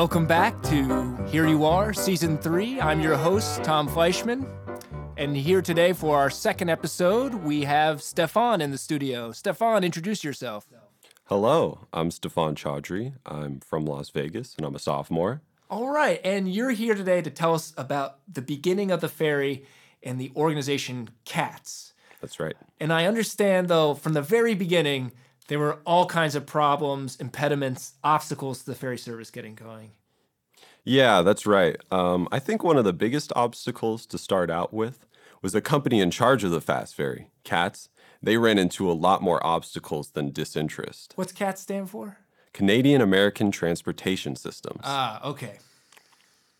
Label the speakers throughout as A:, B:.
A: Welcome back to Here You Are, Season 3. I'm your host, Tom Fleischman. And here today for our second episode, we have Stefan in the studio. Stefan, introduce yourself.
B: Hello, I'm Stefan Chaudhry. I'm from Las Vegas and I'm a sophomore.
A: All right, and you're here today to tell us about the beginning of the ferry and the organization CATS.
B: That's right.
A: And I understand, though, from the very beginning, there were all kinds of problems, impediments, obstacles to the ferry service getting going.
B: Yeah, that's right. Um, I think one of the biggest obstacles to start out with was the company in charge of the fast ferry, CATS. They ran into a lot more obstacles than disinterest.
A: What's CATS stand for?
B: Canadian American Transportation Systems.
A: Ah, okay.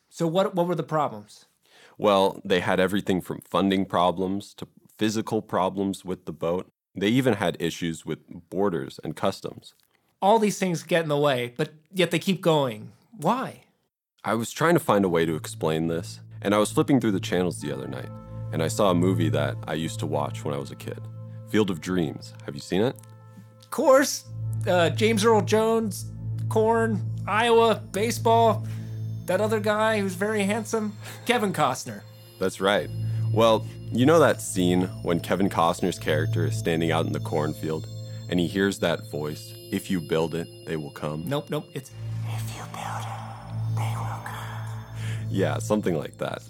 A: So what what were the problems?
B: Well, they had everything from funding problems to physical problems with the boat. They even had issues with borders and customs.
A: All these things get in the way, but yet they keep going. Why?
B: I was trying to find a way to explain this, and I was flipping through the channels the other night, and I saw a movie that I used to watch when I was a kid Field of Dreams. Have you seen it?
A: Of course, uh, James Earl Jones, corn, Iowa, baseball, that other guy who's very handsome, Kevin Costner.
B: That's right. Well, you know that scene when Kevin Costner's character is standing out in the cornfield and he hears that voice, if you build it, they will come?
A: Nope, nope, it's if you build it, they will come.
B: Yeah, something like that.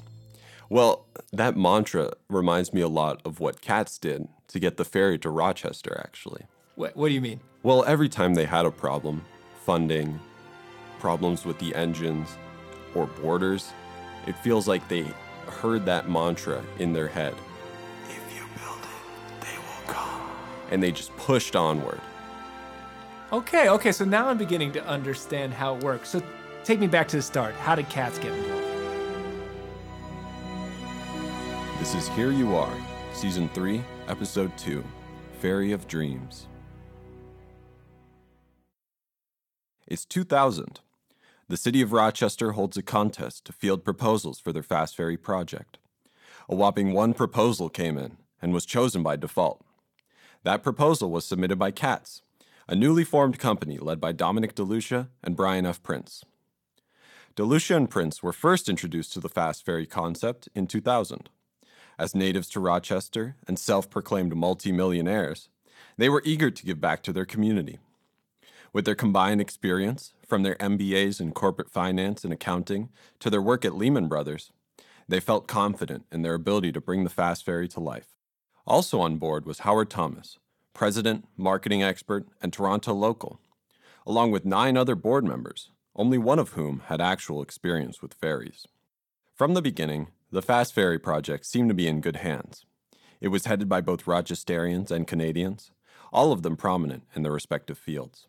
B: Well, that mantra reminds me a lot of what CATS did to get the ferry to Rochester, actually.
A: What, what do you mean?
B: Well, every time they had a problem, funding, problems with the engines, or borders, it feels like they heard that mantra in their head. If you build it, they will come. And they just pushed onward.
A: Okay, okay, so now I'm beginning to understand how it works. So take me back to the start. How did CATS get involved?
B: This is Here You Are, Season 3, Episode 2 Ferry of Dreams. It's 2000. The city of Rochester holds a contest to field proposals for their fast ferry project. A whopping one proposal came in and was chosen by default. That proposal was submitted by CATS, a newly formed company led by Dominic DeLucia and Brian F. Prince. DeLucia and Prince were first introduced to the fast ferry concept in 2000. As natives to Rochester and self proclaimed multimillionaires, they were eager to give back to their community. With their combined experience, from their MBAs in corporate finance and accounting to their work at Lehman Brothers, they felt confident in their ability to bring the fast ferry to life. Also on board was Howard Thomas, president, marketing expert, and Toronto local, along with nine other board members, only one of whom had actual experience with ferries. From the beginning, the Fast Ferry project seemed to be in good hands. It was headed by both Rochesterians and Canadians, all of them prominent in their respective fields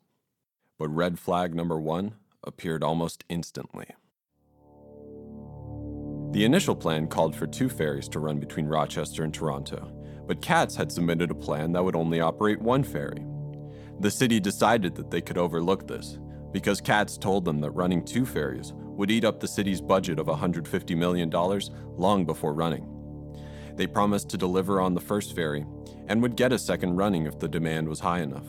B: but red flag number one appeared almost instantly. The initial plan called for two ferries to run between Rochester and Toronto, but CATS had submitted a plan that would only operate one ferry. The city decided that they could overlook this because CATS told them that running two ferries would eat up the city's budget of $150 million long before running. They promised to deliver on the first ferry and would get a second running if the demand was high enough.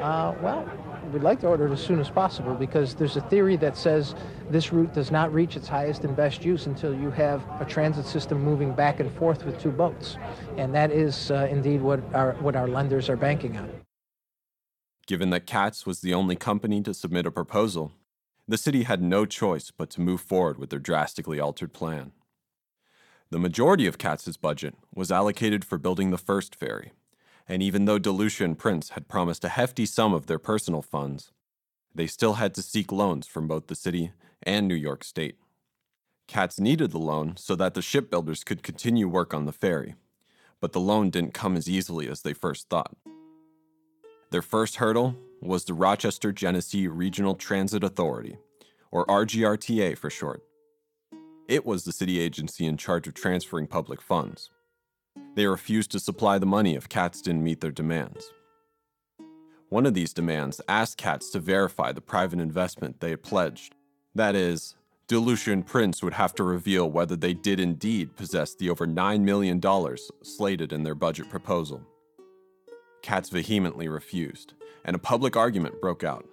C: Uh, well, we'd like to order it as soon as possible because there's a theory that says this route does not reach its highest and best use until you have a transit system moving back and forth with two boats. And that is uh, indeed what our, what our lenders are banking on.
B: Given that CATS was the only company to submit a proposal, the city had no choice but to move forward with their drastically altered plan. The majority of CATS's budget was allocated for building the first ferry, and even though DeLucia and Prince had promised a hefty sum of their personal funds, they still had to seek loans from both the city and New York State. CATS needed the loan so that the shipbuilders could continue work on the ferry, but the loan didn't come as easily as they first thought. Their first hurdle was the Rochester Genesee Regional Transit Authority, or RGRTA for short. It was the city agency in charge of transferring public funds. They refused to supply the money if CATS didn't meet their demands. One of these demands asked CATS to verify the private investment they had pledged. That is, DeLucia and Prince would have to reveal whether they did indeed possess the over $9 million slated in their budget proposal. CATS vehemently refused, and a public argument broke out.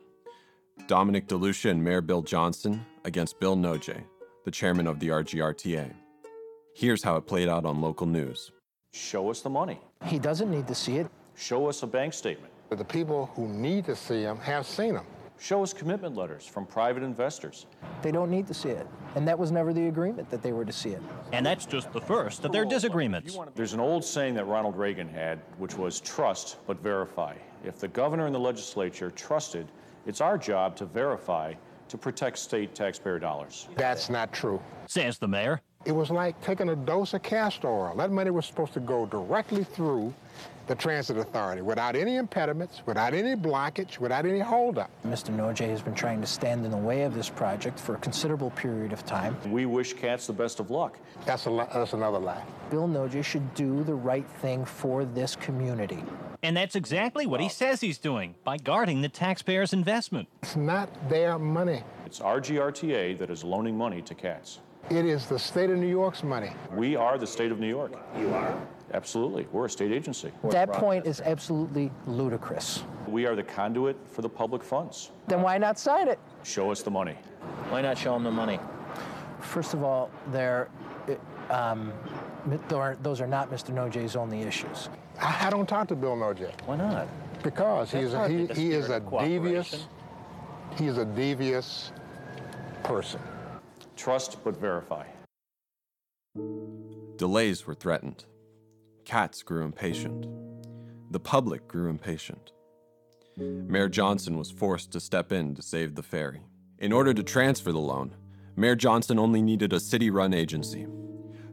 B: Dominic DeLucia and Mayor Bill Johnson against Bill Nojay, the chairman of the RGRTA. Here's how it played out on local news.
D: Show us the money.
C: He doesn't need to see it.
D: Show us a bank statement.
E: But the people who need to see them have seen them.
D: Show us commitment letters from private investors.
C: They don't need to see it. And that was never the agreement that they were to see it.
F: And that's just the first of their disagreements.
D: There's an old saying that Ronald Reagan had, which was trust but verify. If the governor and the legislature trusted, it's our job to verify to protect state taxpayer dollars.
E: That's not true.
F: Says the mayor.
E: It was like taking a dose of castor oil. That money was supposed to go directly through the transit authority without any impediments, without any blockage, without any holdup.
C: Mr. Nojay has been trying to stand in the way of this project for a considerable period of time.
D: We wish CATS the best of luck.
E: That's, a, that's another lie.
C: Bill Nojay should do the right thing for this community.
F: And that's exactly what he says he's doing by guarding the taxpayers' investment.
E: It's not their money.
D: It's RGRTA that is loaning money to CATS.
E: It is the state of New York's money.
D: We are the state of New York. You are? Absolutely. We're a state agency.
C: That point is absolutely ludicrous.
D: We are the conduit for the public funds.
C: Then why not sign it?
D: Show us the money.
F: Why not show them the money?
C: First of all, there, um, those are not Mr. Nojay's only issues.
E: I, I don't talk to Bill Nojay
F: Why not?
E: because
F: That's
E: he's a, he, he is a devious,
F: cooperation.
E: he's a devious person.
D: Trust but verify.
B: Delays were threatened. CATS grew impatient. The public grew impatient. Mayor Johnson was forced to step in to save the ferry. In order to transfer the loan, Mayor Johnson only needed a city run agency.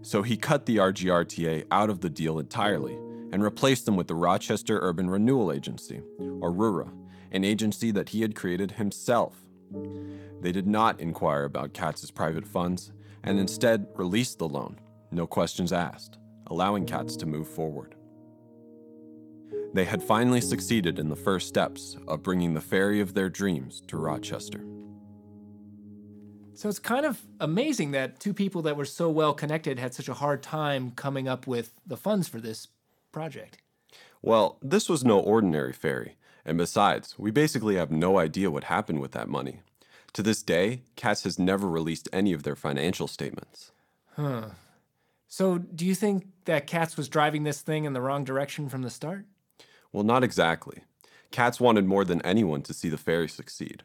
B: So he cut the RGRTA out of the deal entirely and replaced them with the Rochester Urban Renewal Agency, or RURA, an agency that he had created himself. They did not inquire about CATS's private funds and instead released the loan, no questions asked, allowing CATS to move forward. They had finally succeeded in the first steps of bringing the ferry of their dreams to Rochester.
A: So it's kind of amazing that two people that were so well connected had such a hard time coming up with the funds for this project.
B: Well, this was no ordinary ferry, and besides, we basically have no idea what happened with that money. To this day, CATS has never released any of their financial statements. Huh.
A: So do you think that CATS was driving this thing in the wrong direction from the start?
B: Well, not exactly. CATS wanted more than anyone to see the ferry succeed.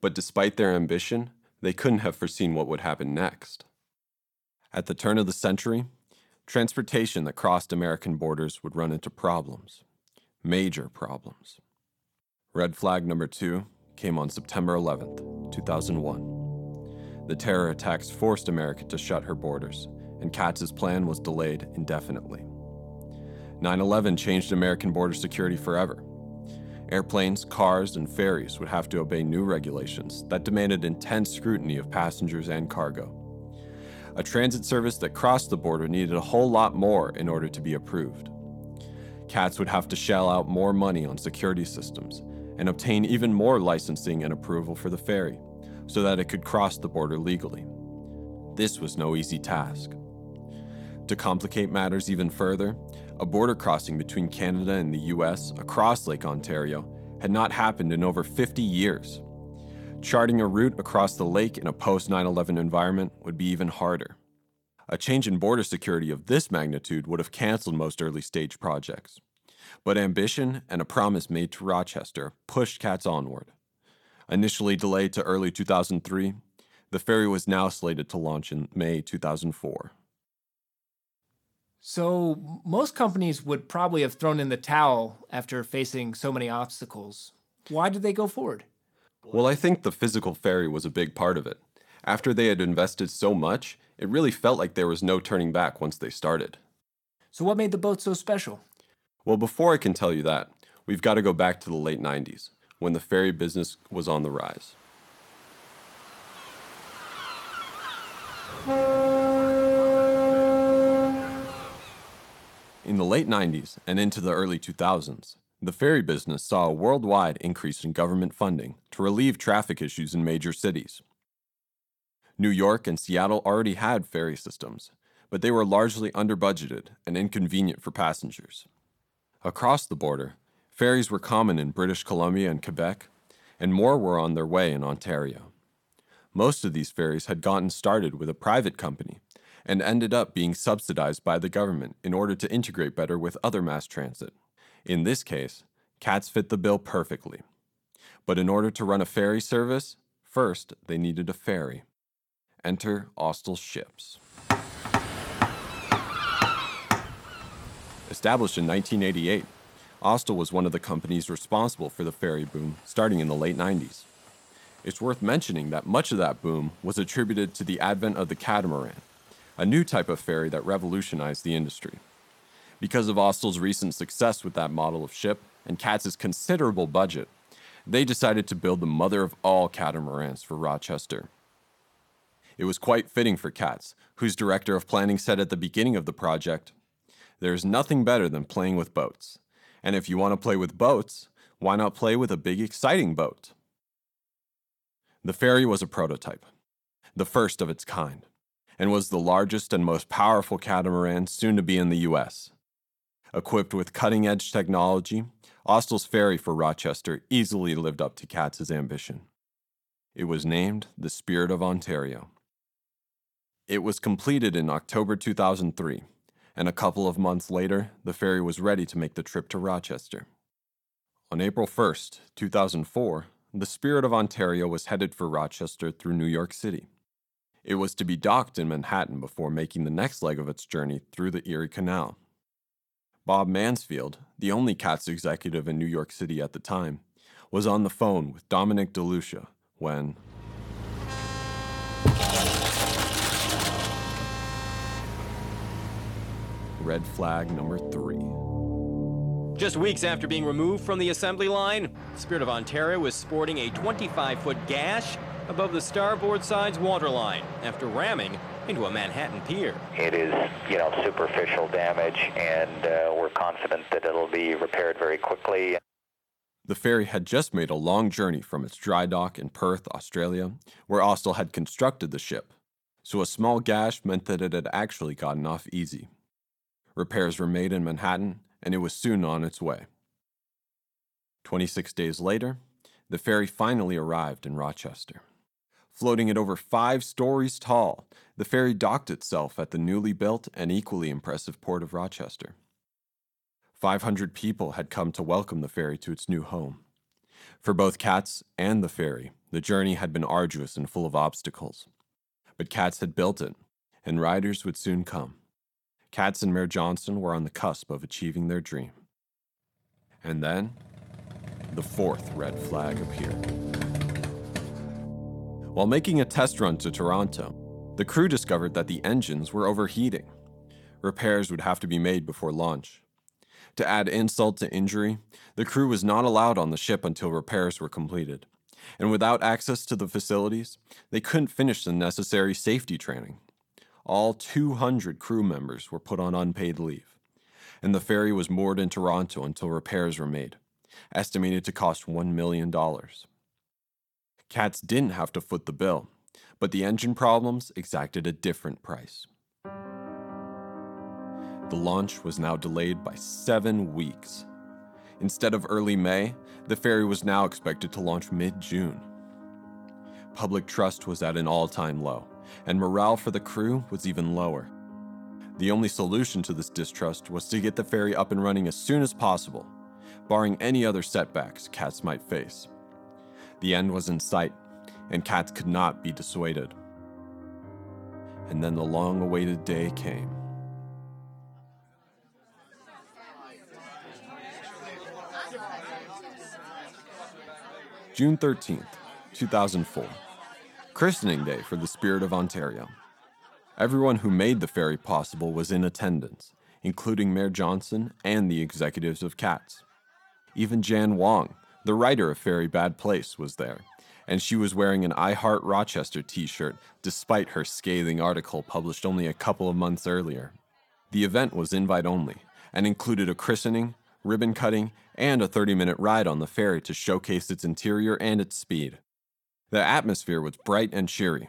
B: But despite their ambition, they couldn't have foreseen what would happen next. At the turn of the century, transportation that crossed American borders would run into problems. Major problems. Red flag number two came on September 11th, 2001. The terror attacks forced America to shut her borders, and CATS's plan was delayed indefinitely. 9 11 changed American border security forever. Airplanes, cars, and ferries would have to obey new regulations that demanded intense scrutiny of passengers and cargo. A transit service that crossed the border needed a whole lot more in order to be approved. CATS would have to shell out more money on security systems and obtain even more licensing and approval for the ferry so that it could cross the border legally. This was no easy task. To complicate matters even further, a border crossing between Canada and the US across Lake Ontario had not happened in over 50 years. Charting a route across the lake in a post 9 11 environment would be even harder. A change in border security of this magnitude would have canceled most early stage projects. But ambition and a promise made to Rochester pushed CATS onward. Initially delayed to early 2003, the ferry was now slated to launch in May 2004.
A: So most companies would probably have thrown in the towel after facing so many obstacles. Why did they go forward?
B: Well, I think the physical ferry was a big part of it. After they had invested so much, it really felt like there was no turning back once they started.
A: So what made the boat so special?
B: Well, before I can tell you that, we've got to go back to the late 90s, when the ferry business was on the rise. In the late 90s and into the early 2000s, the ferry business saw a worldwide increase in government funding to relieve traffic issues in major cities. New York and Seattle already had ferry systems, but they were largely under budgeted and inconvenient for passengers. Across the border, ferries were common in British Columbia and Quebec, and more were on their way in Ontario. Most of these ferries had gotten started with a private company and ended up being subsidized by the government in order to integrate better with other mass transit. In this case, CATS fit the bill perfectly. But in order to run a ferry service, first they needed a ferry. Enter Austal Ships. Established in 1988, Austal was one of the companies responsible for the ferry boom starting in the late 90s. It's worth mentioning that much of that boom was attributed to the advent of the catamaran, a new type of ferry that revolutionized the industry. Because of Austal's recent success with that model of ship and CATS's considerable budget, they decided to build the mother of all catamarans for Rochester. It was quite fitting for CATS, whose director of planning said at the beginning of the project, There's nothing better than playing with boats. And if you want to play with boats, why not play with a big, exciting boat? The ferry was a prototype, the first of its kind, and was the largest and most powerful catamaran soon to be in the U.S. Equipped with cutting edge technology, Austal's ferry for Rochester easily lived up to CATS's ambition. It was named the Spirit of Ontario. It was completed in October 2003, and a couple of months later, the ferry was ready to make the trip to Rochester. On April 1st, 2004, the Spirit of Ontario was headed for Rochester through New York City. It was to be docked in Manhattan before making the next leg of its journey through the Erie Canal. Bob Mansfield, the only CATS executive in New York City at the time, was on the phone with Dominic DeLucia when. Red flag number three.
G: Just weeks after being removed from the assembly line, Spirit of Ontario was sporting a 25 foot gash above the starboard side's waterline after ramming into a Manhattan pier.
H: It is, you know, superficial damage, and uh, we're confident that it'll be repaired very quickly.
B: The ferry had just made a long journey from its dry dock in Perth, Australia, where Austal had constructed the ship, so a small gash meant that it had actually gotten off easy. Repairs were made in Manhattan, and it was soon on its way. 26 days later, the ferry finally arrived in Rochester. Floating at over five stories tall, the ferry docked itself at the newly built and equally impressive port of Rochester. 500 people had come to welcome the ferry to its new home. For both CATS and the ferry, the journey had been arduous and full of obstacles. But CATS had built it, and riders would soon come. CATS and Mayor Johnson were on the cusp of achieving their dream. And then, the fourth red flag appeared. While making a test run to Toronto, the crew discovered that the engines were overheating. Repairs would have to be made before launch. To add insult to injury, the crew was not allowed on the ship until repairs were completed. And without access to the facilities, they couldn't finish the necessary safety training. All 200 crew members were put on unpaid leave, and the ferry was moored in Toronto until repairs were made, estimated to cost $1 million. CATS didn't have to foot the bill, but the engine problems exacted a different price. The launch was now delayed by seven weeks. Instead of early May, the ferry was now expected to launch mid June. Public trust was at an all time low, and morale for the crew was even lower. The only solution to this distrust was to get the ferry up and running as soon as possible, barring any other setbacks CATS might face. The end was in sight, and CATS could not be dissuaded. And then the long awaited day came. June 13th, 2004. Christening day for the Spirit of Ontario. Everyone who made the ferry possible was in attendance, including Mayor Johnson and the executives of CATS. Even Jan Wong, the writer of Ferry Bad Place, was there, and she was wearing an I Heart Rochester t shirt despite her scathing article published only a couple of months earlier. The event was invite only and included a christening, ribbon cutting, and a 30 minute ride on the ferry to showcase its interior and its speed. The atmosphere was bright and cheery,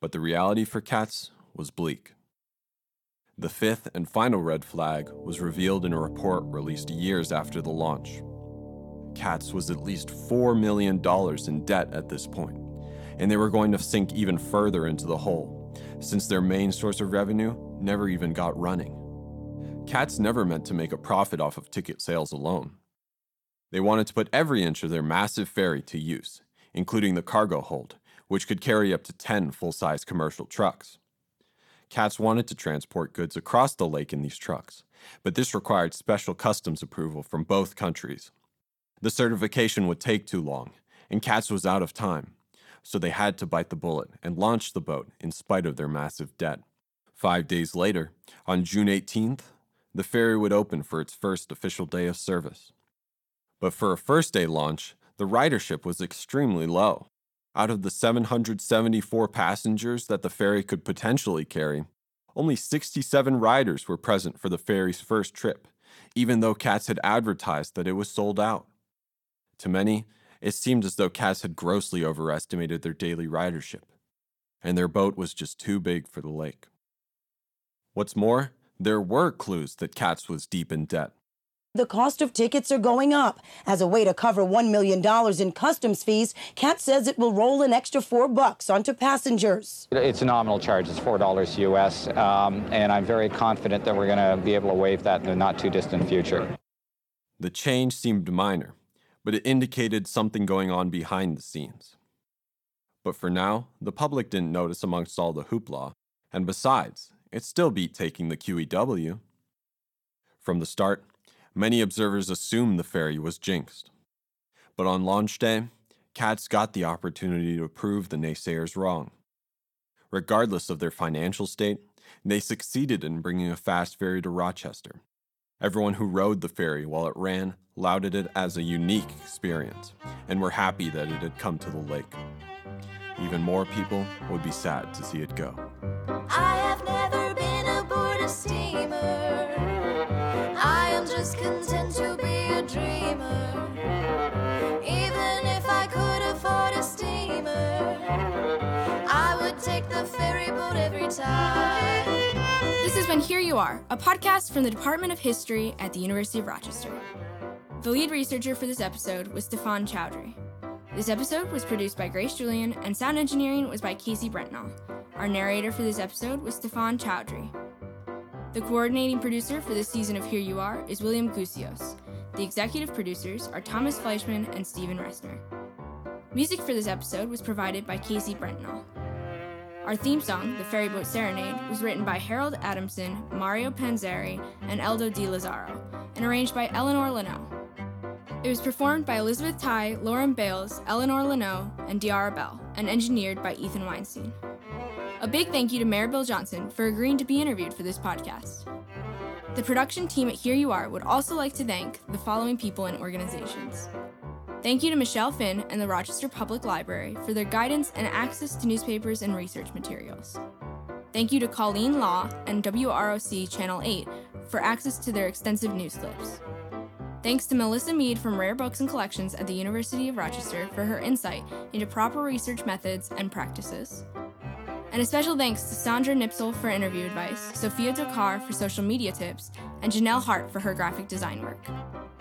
B: but the reality for CATS was bleak. The fifth and final red flag was revealed in a report released years after the launch. CATS was at least $4 million in debt at this point, and they were going to sink even further into the hole, since their main source of revenue never even got running. CATS never meant to make a profit off of ticket sales alone. They wanted to put every inch of their massive ferry to use, including the cargo hold, which could carry up to 10 full size commercial trucks. CATS wanted to transport goods across the lake in these trucks, but this required special customs approval from both countries. The certification would take too long, and CATS was out of time, so they had to bite the bullet and launch the boat in spite of their massive debt. Five days later, on June 18th, the ferry would open for its first official day of service. But for a first day launch, the ridership was extremely low. Out of the 774 passengers that the ferry could potentially carry, only 67 riders were present for the ferry's first trip, even though CATS had advertised that it was sold out. To many, it seemed as though CATS had grossly overestimated their daily ridership, and their boat was just too big for the lake. What's more, there were clues that CATS was deep in debt.
I: The cost of tickets are going up. As a way to cover $1 million in customs fees, CATS says it will roll an extra four bucks onto passengers.
J: It's a nominal charge. It's $4 US, um, and I'm very confident that we're going to be able to waive that in the not too distant future.
B: The change seemed minor, but it indicated something going on behind the scenes. But for now, the public didn't notice amongst all the hoopla, and besides, it still beat taking the QEW. From the start, many observers assumed the ferry was jinxed. But on launch day, CATS got the opportunity to prove the naysayers wrong. Regardless of their financial state, they succeeded in bringing a fast ferry to Rochester. Everyone who rode the ferry while it ran lauded it as a unique experience and were happy that it had come to the lake. Even more people would be sad to see it go.
K: I would take the ferry boat every time.
L: This is When Here You Are, a podcast from the Department of History at the University of Rochester. The lead researcher for this episode was Stefan Chowdhury. This episode was produced by Grace Julian, and sound engineering was by Casey Brentnall. Our narrator for this episode was Stefan Chowdhury. The coordinating producer for this season of Here You Are is William Gusios. The executive producers are Thomas Fleischman and Stephen Resner. Music for this episode was provided by Casey Brentnall. Our theme song, The Ferryboat Serenade, was written by Harold Adamson, Mario Panzeri, and Eldo Di Lazzaro, and arranged by Eleanor Leno. It was performed by Elizabeth Ty, Lauren Bales, Eleanor Leno, and Diara Bell, and engineered by Ethan Weinstein. A big thank you to Bill Johnson for agreeing to be interviewed for this podcast. The production team at Here You Are would also like to thank the following people and organizations. Thank you to Michelle Finn and the Rochester Public Library for their guidance and access to newspapers and research materials. Thank you to Colleen Law and WROC Channel 8 for access to their extensive news clips. Thanks to Melissa Mead from Rare Books and Collections at the University of Rochester for her insight into proper research methods and practices. And a special thanks to Sandra Nipsel for interview advice, Sophia Dokar for social media tips, and Janelle Hart for her graphic design work.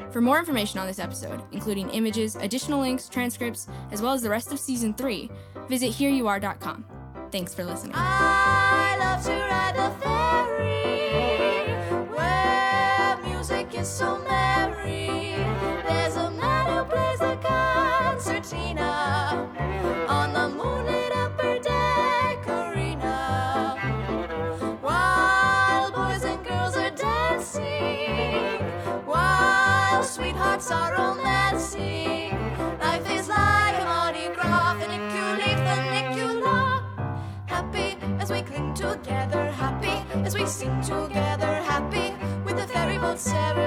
L: For more information on this episode, including images, additional links, transcripts, as well as the rest of season 3, visit hereyouare.com. Thanks for listening.
K: I love to ride the ferry where music is so sing together happy with the ferry boat seven.